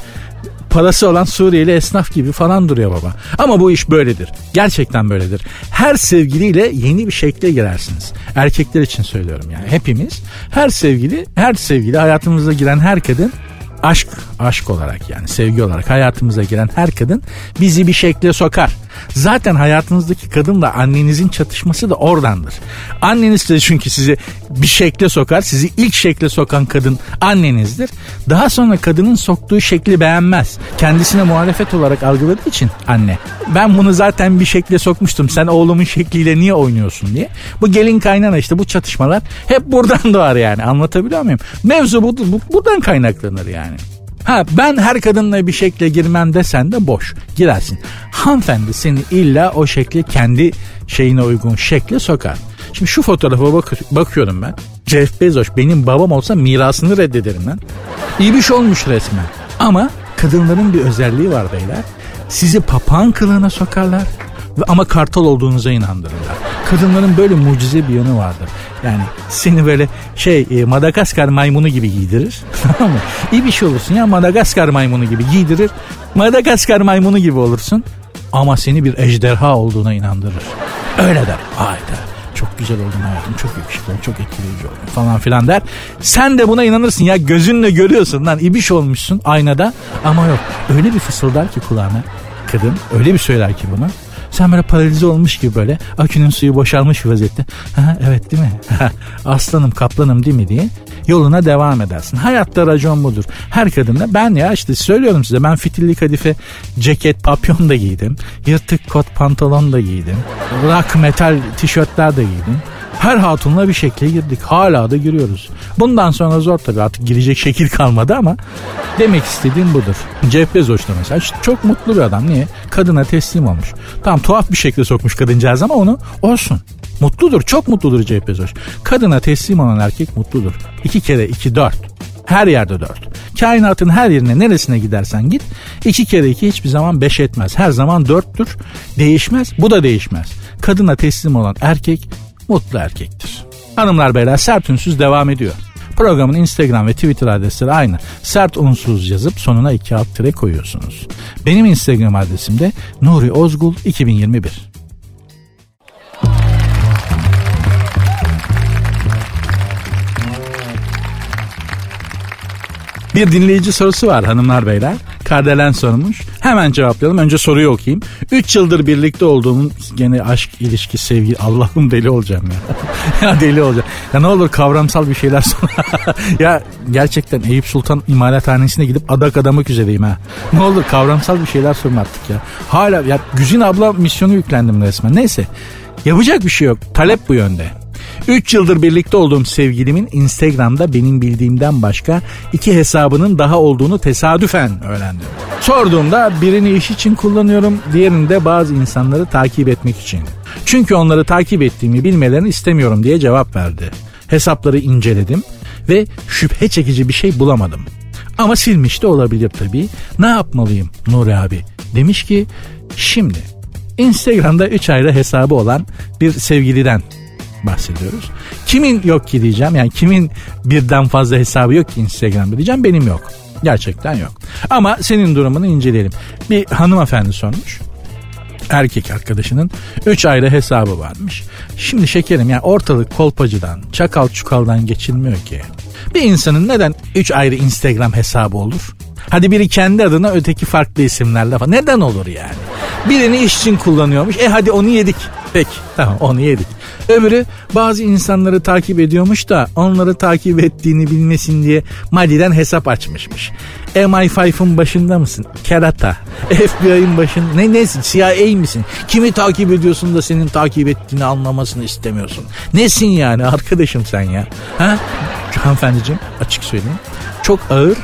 parası olan Suriyeli esnaf gibi falan duruyor baba. Ama bu iş böyledir. Gerçekten böyledir. Her sevgiliyle yeni bir şekle girersiniz. Erkekler için söylüyorum yani hepimiz. Her sevgili, her sevgili hayatımıza giren her kadın aşk, aşk olarak yani sevgi olarak hayatımıza giren her kadın bizi bir şekle sokar. Zaten hayatınızdaki kadınla annenizin çatışması da oradandır. Anneniz de çünkü sizi bir şekle sokar. Sizi ilk şekle sokan kadın annenizdir. Daha sonra kadının soktuğu şekli beğenmez. Kendisine muhalefet olarak algıladığı için anne. Ben bunu zaten bir şekle sokmuştum. Sen oğlumun şekliyle niye oynuyorsun diye. Bu gelin kaynana işte bu çatışmalar hep buradan doğar yani. Anlatabiliyor muyum? Mevzu bu, bu buradan kaynaklanır yani. Ha ben her kadınla bir şekle girmem desen de boş. Girersin. Hanımefendi seni illa o şekli kendi şeyine uygun şekle sokar. Şimdi şu fotoğrafa bak- bakıyorum ben. Jeff Bezos benim babam olsa mirasını reddederim ben. İyi bir şey olmuş resmen. Ama kadınların bir özelliği var beyler. Sizi papağan kılığına sokarlar ama kartal olduğunuza inandırırlar. Kadınların böyle mucize bir yanı vardır. Yani seni böyle şey e, Madagaskar maymunu gibi giydirir. Tamam mı? İyi bir şey olursun ya Madagaskar maymunu gibi giydirir. Madagaskar maymunu gibi olursun. Ama seni bir ejderha olduğuna inandırır. Öyle der. Hayda çok güzel oldun hayatım çok yakışıklı çok etkileyici oldun falan filan der. Sen de buna inanırsın ya gözünle görüyorsun lan ibiş olmuşsun aynada ama yok öyle bir fısıldar ki kulağına kadın öyle bir söyler ki bunu. Sen böyle paralize olmuş gibi böyle akünün suyu boşalmış vaziyette. Ha, evet değil mi? Aslanım kaplanım değil mi diye yoluna devam edersin. Hayatta racon budur. Her kadında ben ya işte söylüyorum size ben fitilli kadife ceket papyon da giydim. Yırtık kot pantolon da giydim. Rock metal tişörtler de giydim. Her hatunla bir şekle girdik. Hala da giriyoruz. Bundan sonra zor tabii artık girecek şekil kalmadı ama demek istediğim budur. Jeff Bezos da mesela çok mutlu bir adam. Niye? Kadına teslim olmuş. Tamam tuhaf bir şekilde sokmuş kadıncağız ama onu olsun. Mutludur çok mutludur Jeff Bezos. Kadına teslim olan erkek mutludur. İki kere iki dört. Her yerde dört. Kainatın her yerine neresine gidersen git. iki kere iki hiçbir zaman beş etmez. Her zaman dörttür. Değişmez. Bu da değişmez. Kadına teslim olan erkek mutlu erkektir. Hanımlar beyler sert ünsüz devam ediyor. Programın Instagram ve Twitter adresleri aynı. Sert unsuz yazıp sonuna iki alt tire koyuyorsunuz. Benim Instagram adresim de Nuri Ozgul 2021. Bir dinleyici sorusu var hanımlar beyler. Kardelen sormuş. Hemen cevaplayalım. Önce soruyu okuyayım. 3 yıldır birlikte olduğum gene aşk, ilişki, sevgi. Allah'ım deli olacağım ya. ya deli olacağım. Ya ne olur kavramsal bir şeyler sor. ya gerçekten Eyüp Sultan imalathanesine gidip adak adamak üzereyim ha. Ne olur kavramsal bir şeyler sorun artık ya. Hala ya Güzin abla misyonu yüklendim resmen. Neyse. Yapacak bir şey yok. Talep bu yönde. 3 yıldır birlikte olduğum sevgilimin Instagram'da benim bildiğimden başka iki hesabının daha olduğunu tesadüfen öğrendim. Sorduğumda birini iş için kullanıyorum, diğerini de bazı insanları takip etmek için. Çünkü onları takip ettiğimi bilmelerini istemiyorum diye cevap verdi. Hesapları inceledim ve şüphe çekici bir şey bulamadım. Ama silmiş de olabilir tabii. Ne yapmalıyım Nuri abi? Demiş ki şimdi Instagram'da 3 ayrı hesabı olan bir sevgiliden bahsediyoruz. Kimin yok ki diyeceğim yani kimin birden fazla hesabı yok ki Instagram'da diyeceğim benim yok. Gerçekten yok. Ama senin durumunu inceleyelim. Bir hanımefendi sormuş erkek arkadaşının 3 ayrı hesabı varmış. Şimdi şekerim yani ortalık kolpacıdan, çakal çukaldan geçilmiyor ki. Bir insanın neden 3 ayrı Instagram hesabı olur? Hadi biri kendi adına öteki farklı isimlerle falan. Neden olur yani? Birini iş için kullanıyormuş. E hadi onu yedik. Peki tamam onu yedik. Öbürü bazı insanları takip ediyormuş da onları takip ettiğini bilmesin diye Mali'den hesap açmışmış. MI5'ın başında mısın? Kerata. FBI'ın başın ne nesin? CIA misin? Kimi takip ediyorsun da senin takip ettiğini anlamasını istemiyorsun? Nesin yani arkadaşım sen ya? Ha? Hanımefendiciğim açık söyleyeyim. Çok ağır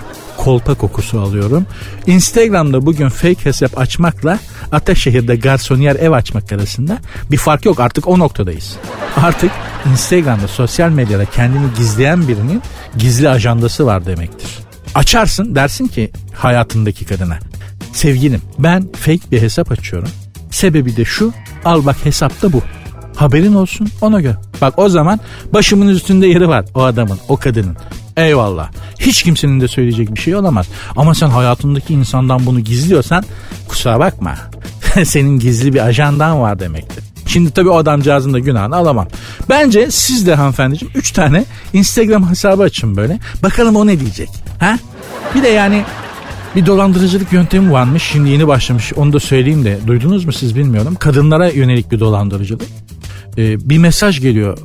kolpa kokusu alıyorum. Instagram'da bugün fake hesap açmakla Ataşehir'de garsoniyer ev açmak arasında bir fark yok. Artık o noktadayız. Artık Instagram'da sosyal medyada kendini gizleyen birinin gizli ajandası var demektir. Açarsın dersin ki hayatındaki kadına. Sevgilim ben fake bir hesap açıyorum. Sebebi de şu al bak hesapta bu. Haberin olsun ona göre. Bak o zaman başımın üstünde yeri var o adamın o kadının. Eyvallah. Hiç kimsenin de söyleyecek bir şey olamaz. Ama sen hayatındaki insandan bunu gizliyorsan kusura bakma. Senin gizli bir ajandan var demektir. Şimdi tabii o adamcağızın da günahını alamam. Bence siz de hanımefendiciğim 3 tane Instagram hesabı açın böyle. Bakalım o ne diyecek. Ha? Bir de yani bir dolandırıcılık yöntemi varmış. Şimdi yeni başlamış. Onu da söyleyeyim de. Duydunuz mu siz bilmiyorum. Kadınlara yönelik bir dolandırıcılık. Ee, bir mesaj geliyor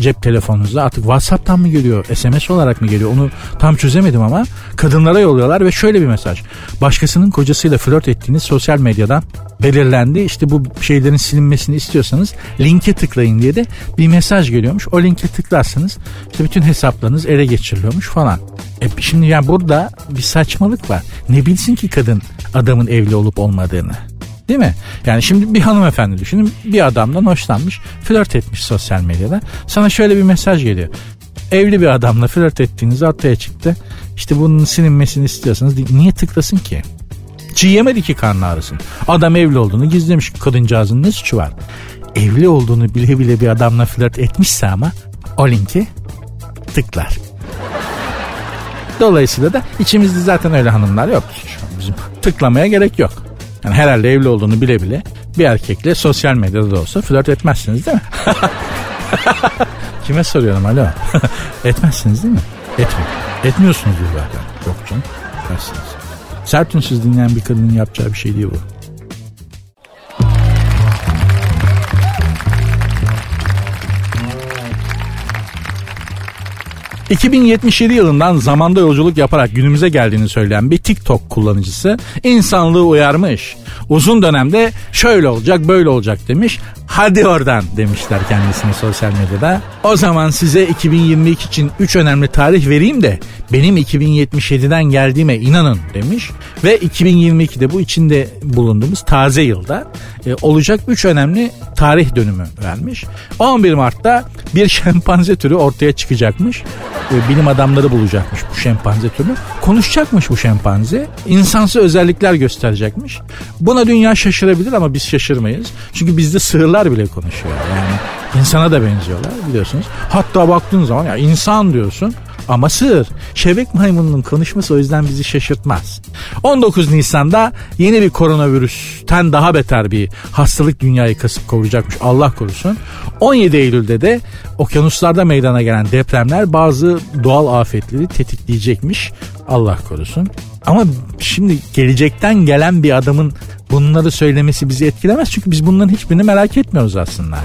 cep telefonunuzda artık WhatsApp'tan mı geliyor SMS olarak mı geliyor? Onu tam çözemedim ama kadınlara yolluyorlar ve şöyle bir mesaj. Başkasının kocasıyla flört ettiğiniz sosyal medyadan belirlendi. İşte bu şeylerin silinmesini istiyorsanız linke tıklayın diye de bir mesaj geliyormuş. O linke tıklarsanız işte bütün hesaplarınız ele geçiriliyormuş falan. E şimdi yani burada bir saçmalık var. Ne bilsin ki kadın adamın evli olup olmadığını Değil mi? Yani şimdi bir hanımefendi düşünün bir adamdan hoşlanmış flört etmiş sosyal medyada. Sana şöyle bir mesaj geliyor. Evli bir adamla flört ettiğiniz ortaya çıktı. İşte bunun silinmesini istiyorsanız niye tıklasın ki? Çiğ yemedi ki karnı ağrısın. Adam evli olduğunu gizlemiş kadıncağızın ne suçu var? Evli olduğunu bile bile bir adamla flört etmişse ama o linki tıklar. Dolayısıyla da içimizde zaten öyle hanımlar yok. Bizim tıklamaya gerek yok. Yani herhalde evli olduğunu bile bile bir erkekle sosyal medyada da olsa flört etmezsiniz değil mi? Kime soruyorum alo? etmezsiniz değil mi? Etmiyor. Etmiyorsunuz zaten. Yok canım. Etmezsiniz. Sert dinleyen bir kadının yapacağı bir şey değil bu. 2077 yılından zamanda yolculuk yaparak günümüze geldiğini söyleyen bir TikTok kullanıcısı insanlığı uyarmış. Uzun dönemde şöyle olacak böyle olacak demiş. Hadi oradan demişler kendisine sosyal medyada. O zaman size 2022 için 3 önemli tarih vereyim de benim 2077'den geldiğime inanın demiş. Ve 2022'de bu içinde bulunduğumuz taze yılda e, olacak 3 önemli tarih dönümü vermiş. 11 Mart'ta bir şempanze türü ortaya çıkacakmış. E, bilim adamları bulacakmış bu şempanze türünü. Konuşacakmış bu şempanze. İnsansı özellikler gösterecekmiş. Buna dünya şaşırabilir ama biz şaşırmayız. Çünkü bizde sığırlar bile konuşuyor. Yani insana da benziyorlar biliyorsunuz. Hatta baktığın zaman ya insan diyorsun ama sığır. Şebek maymununun konuşması o yüzden bizi şaşırtmaz. 19 Nisan'da yeni bir koronavirüsten daha beter bir hastalık dünyayı kasıp kavuracakmış Allah korusun. 17 Eylül'de de okyanuslarda meydana gelen depremler bazı doğal afetleri tetikleyecekmiş Allah korusun. Ama şimdi gelecekten gelen bir adamın bunları söylemesi bizi etkilemez. Çünkü biz bunların hiçbirini merak etmiyoruz aslında.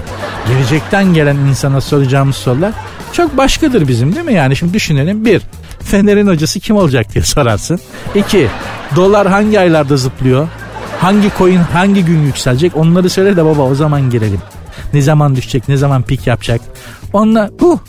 Gelecekten gelen insana soracağımız sorular çok başkadır bizim değil mi? Yani şimdi düşünelim. Bir, Fener'in hocası kim olacak diye sorarsın. İki, dolar hangi aylarda zıplıyor? Hangi coin hangi gün yükselecek? Onları söyle de baba o zaman girelim. Ne zaman düşecek, ne zaman pik yapacak? Onunla bu.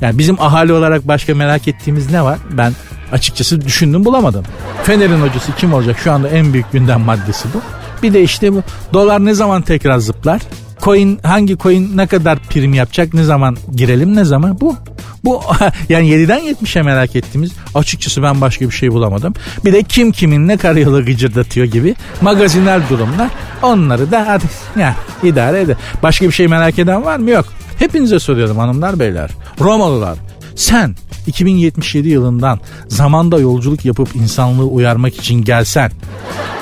Yani bizim ahali olarak başka merak ettiğimiz ne var? Ben açıkçası düşündüm bulamadım. Fener'in hocası kim olacak? Şu anda en büyük gündem maddesi bu. Bir de işte bu dolar ne zaman tekrar zıplar? Coin hangi coin ne kadar prim yapacak? Ne zaman girelim? Ne zaman? Bu. Bu yani 7'den 70'e merak ettiğimiz açıkçası ben başka bir şey bulamadım. Bir de kim kimin ne karayolu gıcırdatıyor gibi magazinel durumlar. Onları da hadi ya idare eder. Başka bir şey merak eden var mı? Yok. Hepinize soruyorum hanımlar beyler. Romalılar sen 2077 yılından zamanda yolculuk yapıp insanlığı uyarmak için gelsen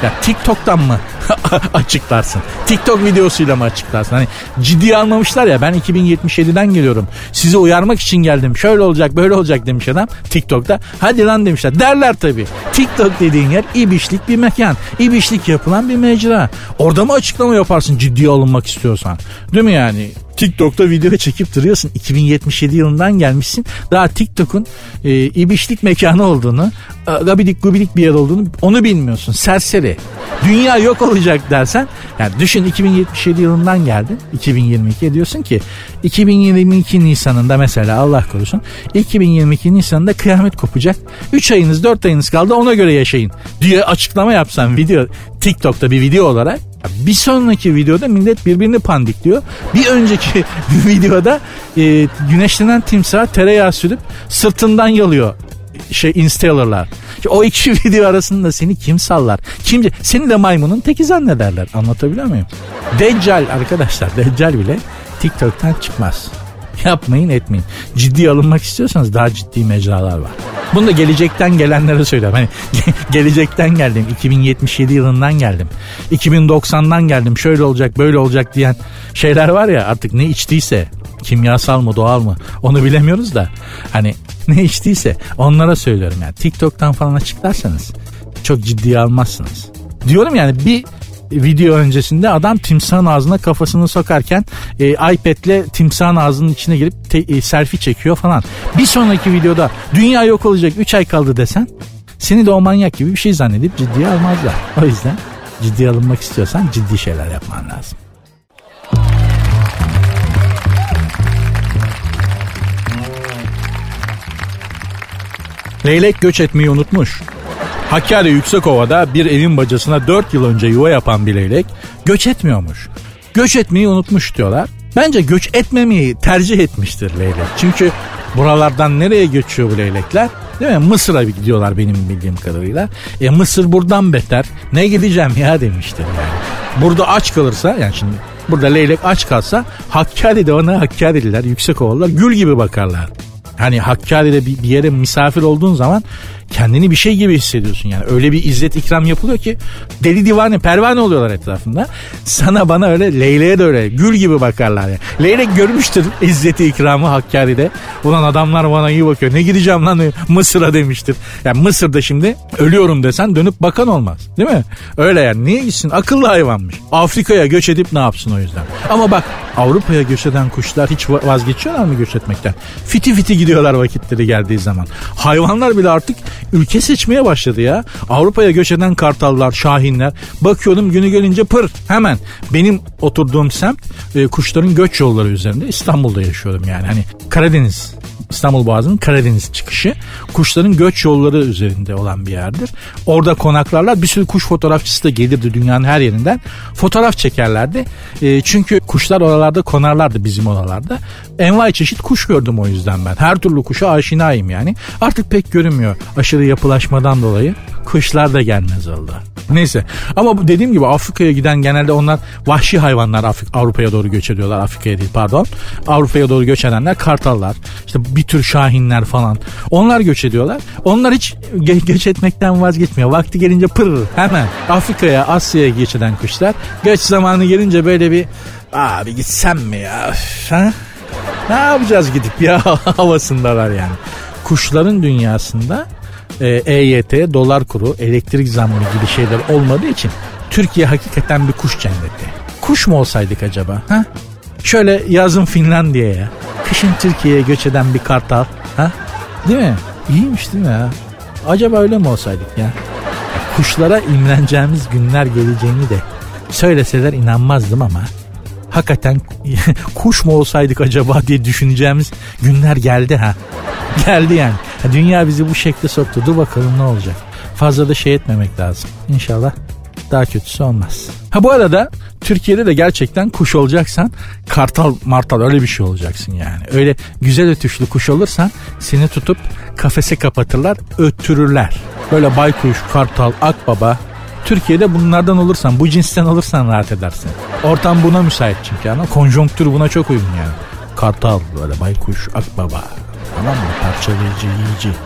ya TikTok'tan mı açıklarsın? TikTok videosuyla mı açıklarsın? Hani ciddiye almamışlar ya ben 2077'den geliyorum. Sizi uyarmak için geldim. Şöyle olacak böyle olacak demiş adam TikTok'ta. Hadi lan demişler. Derler tabii. TikTok dediğin yer ibişlik bir mekan. İbişlik yapılan bir mecra. Orada mı açıklama yaparsın ciddiye alınmak istiyorsan? Değil mi yani? TikTok'ta video çekip duruyorsun. 2077 yılından gelmişsin. Daha TikTok'un e, ibişlik mekanı olduğunu, gabidik gubidik bir yer olduğunu onu bilmiyorsun. Serseri. Dünya yok olacak dersen yani düşün 2077 yılından geldin. 2022 diyorsun ki 2022 Nisan'ında mesela Allah korusun 2022 Nisan'ında kıyamet kopacak. 3 ayınız 4 ayınız kaldı ona göre yaşayın diye açıklama yapsan video TikTok'ta bir video olarak bir sonraki videoda millet birbirini pandikliyor. Bir önceki videoda e, güneşlenen timsah tereyağı sürüp sırtından yalıyor şey installerlar. O iki video arasında seni kim sallar? Kim seni de maymunun teki zannederler. Anlatabiliyor muyum? Deccal arkadaşlar Deccal bile TikTok'tan çıkmaz. Yapmayın etmeyin. Ciddi alınmak istiyorsanız daha ciddi mecralar var. Bunu da gelecekten gelenlere söylüyorum. Hani gelecekten geldim. 2077 yılından geldim. 2090'dan geldim. Şöyle olacak böyle olacak diyen şeyler var ya artık ne içtiyse kimyasal mı doğal mı onu bilemiyoruz da hani ne içtiyse onlara söylüyorum yani TikTok'tan falan açıklarsanız çok ciddiye almazsınız. Diyorum yani bir video öncesinde adam timsahın ağzına kafasını sokarken e, iPad'le timsahın ağzının içine girip te, e, selfie çekiyor falan. Bir sonraki videoda dünya yok olacak 3 ay kaldı desen seni de o manyak gibi bir şey zannedip ciddiye almazlar. O yüzden ciddiye alınmak istiyorsan ciddi şeyler yapman lazım. Leylek göç etmeyi unutmuş. Hakkari Yüksekova'da bir evin bacasına 4 yıl önce yuva yapan bir leylek göç etmiyormuş. Göç etmeyi unutmuş diyorlar. Bence göç etmemeyi tercih etmiştir leylek. Çünkü buralardan nereye göçüyor bu leylekler? Değil mi? Mısır'a gidiyorlar benim bildiğim kadarıyla. E Mısır buradan beter. Ne gideceğim ya demiştir yani. Burada aç kalırsa yani şimdi burada leylek aç kalsa Hakkari'de ona Hakkari'liler yüksek ovalılar gül gibi bakarlar. Hani Hakkari'de bir, bir yere misafir olduğun zaman kendini bir şey gibi hissediyorsun yani. Öyle bir izzet ikram yapılıyor ki deli divane pervane oluyorlar etrafında. Sana bana öyle Leyle'ye de öyle gül gibi bakarlar yani. Leylek görmüştür izzeti ikramı Hakkari'de. Ulan adamlar bana iyi bakıyor. Ne gideceğim lan Mısır'a demiştir. Yani Mısır'da şimdi ölüyorum desen dönüp bakan olmaz. Değil mi? Öyle yani. Niye gitsin? Akıllı hayvanmış. Afrika'ya göç edip ne yapsın o yüzden? Ama bak Avrupa'ya göç eden kuşlar hiç vazgeçiyorlar mı göç etmekten? Fiti fiti gidiyorlar vakitleri geldiği zaman. Hayvanlar bile artık ülke seçmeye başladı ya. Avrupa'ya göç eden kartallar, şahinler. Bakıyordum günü gelince pır hemen. Benim oturduğum semt e, kuşların göç yolları üzerinde İstanbul'da yaşıyorum yani. Hani Karadeniz İstanbul Boğazı'nın Karadeniz çıkışı kuşların göç yolları üzerinde olan bir yerdir. Orada konaklarlar bir sürü kuş fotoğrafçısı da gelirdi dünyanın her yerinden. Fotoğraf çekerlerdi. E, çünkü kuşlar oralarda konarlardı bizim oralarda. Envai çeşit kuş gördüm o yüzden ben. Her türlü kuşa aşinayım yani. Artık pek görünmüyor aşırı yapılaşmadan dolayı. Kuşlar da gelmez oldu. Neyse ama bu dediğim gibi Afrika'ya giden genelde onlar vahşi hayvanlar Afrik Avrupa'ya doğru göç ediyorlar. Afrika'ya değil pardon. Avrupa'ya doğru göç edenler kartallar. İşte bir tür şahinler falan. Onlar göç ediyorlar. Onlar hiç ge- göç etmekten vazgeçmiyor. Vakti gelince pır hemen Afrika'ya Asya'ya göç eden kuşlar. Göç zamanı gelince böyle bir abi gitsem mi ya? Ha? Ne yapacağız gidip ya havasındalar yani. Kuşların dünyasında e, EYT, dolar kuru, elektrik zammı gibi şeyler olmadığı için Türkiye hakikaten bir kuş cenneti. Kuş mu olsaydık acaba? Ha? Şöyle yazın Finlandiya'ya, kışın Türkiye'ye göç eden bir kartal. Ha? Değil mi? İyiymiş değil mi ya? Acaba öyle mi olsaydık ya? Kuşlara imreneceğimiz günler geleceğini de söyleseler inanmazdım ama hakikaten kuş mu olsaydık acaba diye düşüneceğimiz günler geldi ha. geldi yani. Dünya bizi bu şekilde soktu. Dur bakalım ne olacak. Fazla da şey etmemek lazım. İnşallah daha kötüsü olmaz. Ha bu arada Türkiye'de de gerçekten kuş olacaksan kartal martal öyle bir şey olacaksın yani. Öyle güzel ötüşlü kuş olursan seni tutup kafese kapatırlar öttürürler. Böyle baykuş, kartal, akbaba Türkiye'de bunlardan olursan bu cinsten olursan rahat edersin. Ortam buna müsait çünkü yani konjonktür buna çok uygun yani. Kartal böyle baykuş, akbaba tamam mı? Parçalayıcı, yiyici.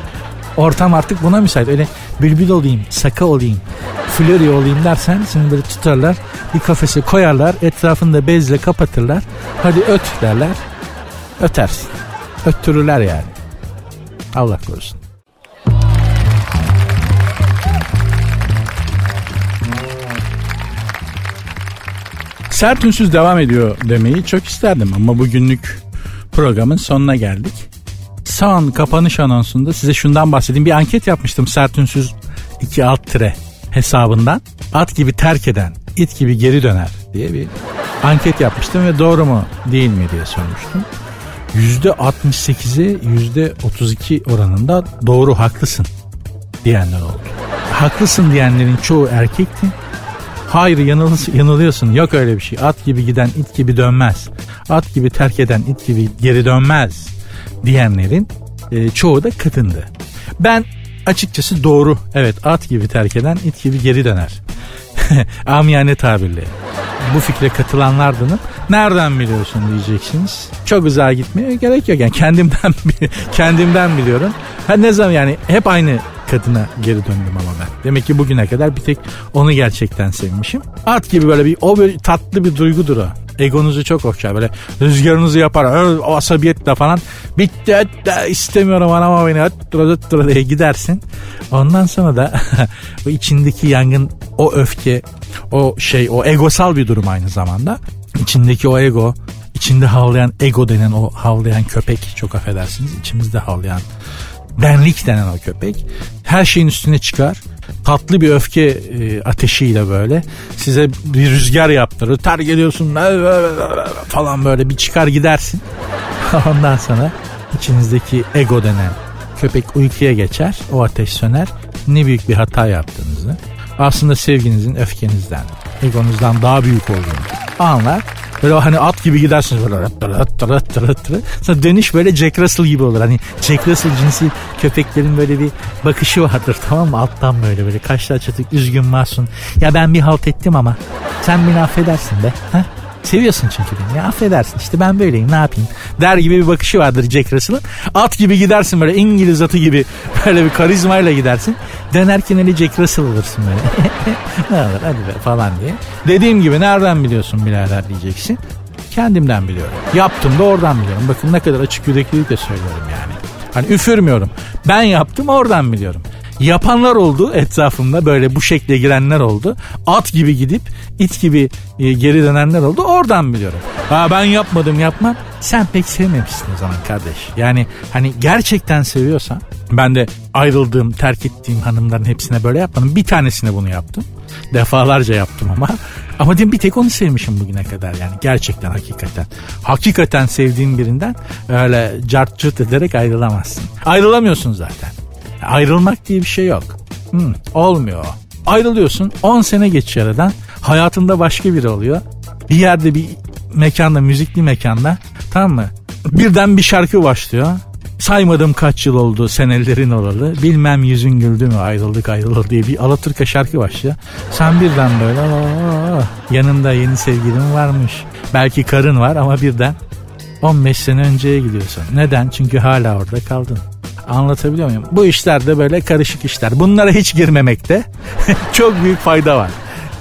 Ortam artık buna müsait. Öyle bülbül olayım, saka olayım, flori olayım dersen seni böyle tutarlar. Bir kafese koyarlar. Etrafını da bezle kapatırlar. Hadi öt derler. Ötersin. Öttürürler yani. Allah korusun. Sert ünsüz devam ediyor demeyi çok isterdim ama bugünlük programın sonuna geldik. Son kapanış anonsunda size şundan bahsedeyim. Bir anket yapmıştım Sert Ünsüz 2 alt tire hesabından. At gibi terk eden, it gibi geri döner diye bir anket yapmıştım ve doğru mu değil mi diye sormuştum. %68'e %32 oranında doğru haklısın diyenler oldu. Haklısın diyenlerin çoğu erkekti. Hayır yanıl, yanılıyorsun yok öyle bir şey. At gibi giden it gibi dönmez. At gibi terk eden it gibi geri dönmez diyenlerin e, çoğu da kadındı. Ben açıkçası doğru evet at gibi terk eden it gibi geri döner. Amiyane tabirle. Bu fikre katılanlardanım. Nereden biliyorsun diyeceksiniz. Çok uzağa gitmeye gerek yok. Yani kendimden kendimden biliyorum. Ha ne zaman yani hep aynı kadına geri döndüm ama ben. Demek ki bugüne kadar bir tek onu gerçekten sevmişim. At gibi böyle bir o böyle tatlı bir duygudur o. Egonuzu çok okşar böyle rüzgarınızı yapar o asabiyetle falan bitti istemiyorum anama beni öttüra öttüra diye gidersin. Ondan sonra da o içindeki yangın o öfke o şey o egosal bir durum aynı zamanda. İçindeki o ego içinde havlayan ego denen o havlayan köpek çok affedersiniz içimizde havlayan benlik denen o köpek her şeyin üstüne çıkar. Tatlı bir öfke e, ateşiyle böyle. Size bir rüzgar yaptırır. Ter geliyorsun falan böyle. Bir çıkar gidersin. Ondan sonra içinizdeki ego denen köpek uykuya geçer. O ateş söner. Ne büyük bir hata yaptığınızı aslında sevginizin öfkenizden egonuzdan daha büyük olduğunu anlar Böyle hani at gibi gidersiniz böyle rıt rıt rıt. Sonra dönüş böyle Jack Russell gibi olur. Hani Jack Russell cinsi köpeklerin böyle bir bakışı vardır tamam mı? Alttan böyle böyle kaşlar çatık üzgün masum. Ya ben bir halt ettim ama sen beni affedersin be. Ha? Seviyorsun çünkü beni ya affedersin işte ben böyleyim ne yapayım der gibi bir bakışı vardır Jack Russell'ın. At gibi gidersin böyle İngiliz atı gibi böyle bir karizmayla gidersin. Dönerken öyle Jack Russell olursun böyle. ne olur hadi be falan diye. Dediğim gibi nereden biliyorsun birader diyeceksin. Kendimden biliyorum. Yaptım da oradan biliyorum. Bakın ne kadar açık yüreklilikle söylüyorum yani. Hani üfürmüyorum. Ben yaptım oradan biliyorum. Yapanlar oldu etrafımda böyle bu şekle girenler oldu. At gibi gidip it gibi e, geri dönenler oldu. Oradan biliyorum. Ha ben yapmadım yapmam. Sen pek sevmemişsin o zaman kardeş. Yani hani gerçekten seviyorsan ben de ayrıldığım, terk ettiğim hanımların hepsine böyle yapmadım. Bir tanesine bunu yaptım. Defalarca yaptım ama. Ama diyorum bir tek onu sevmişim bugüne kadar yani. Gerçekten hakikaten. Hakikaten sevdiğin birinden öyle cart cırt ederek ayrılamazsın. Ayrılamıyorsun zaten. Ayrılmak diye bir şey yok. Hmm, olmuyor Ayrılıyorsun 10 sene geçiyor aradan. Hayatında başka biri oluyor. Bir yerde bir mekanda müzikli mekanda tamam mı? Birden bir şarkı başlıyor. Saymadım kaç yıl oldu senelerin olalı. Bilmem yüzün güldü mü ayrıldık ayrılır diye bir Alaturka şarkı başlıyor. Sen birden böyle yanında yeni sevgilin varmış. Belki karın var ama birden 15 sene önceye gidiyorsun. Neden? Çünkü hala orada kaldın. Anlatabiliyor muyum? Bu işler de böyle karışık işler. Bunlara hiç girmemekte çok büyük fayda var.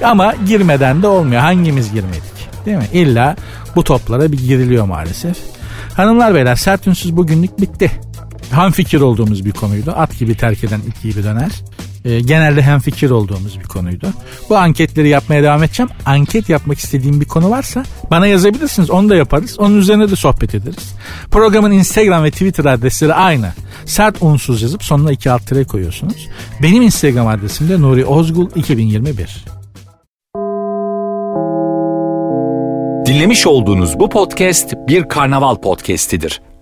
Ama girmeden de olmuyor. Hangimiz girmedik? Değil mi? İlla bu toplara bir giriliyor maalesef. Hanımlar beyler sert ünsüz bugünlük bitti. Ham fikir olduğumuz bir konuydu. At gibi terk eden it gibi döner. E, genelde hem fikir olduğumuz bir konuydu. Bu anketleri yapmaya devam edeceğim. Anket yapmak istediğim bir konu varsa bana yazabilirsiniz. Onu da yaparız. Onun üzerine de sohbet ederiz. Programın Instagram ve Twitter adresleri aynı. Sert unsuz yazıp sonuna iki alt tire koyuyorsunuz. Benim Instagram adresim de Nuri Ozgul 2021. Dinlemiş olduğunuz bu podcast bir karnaval podcastidir.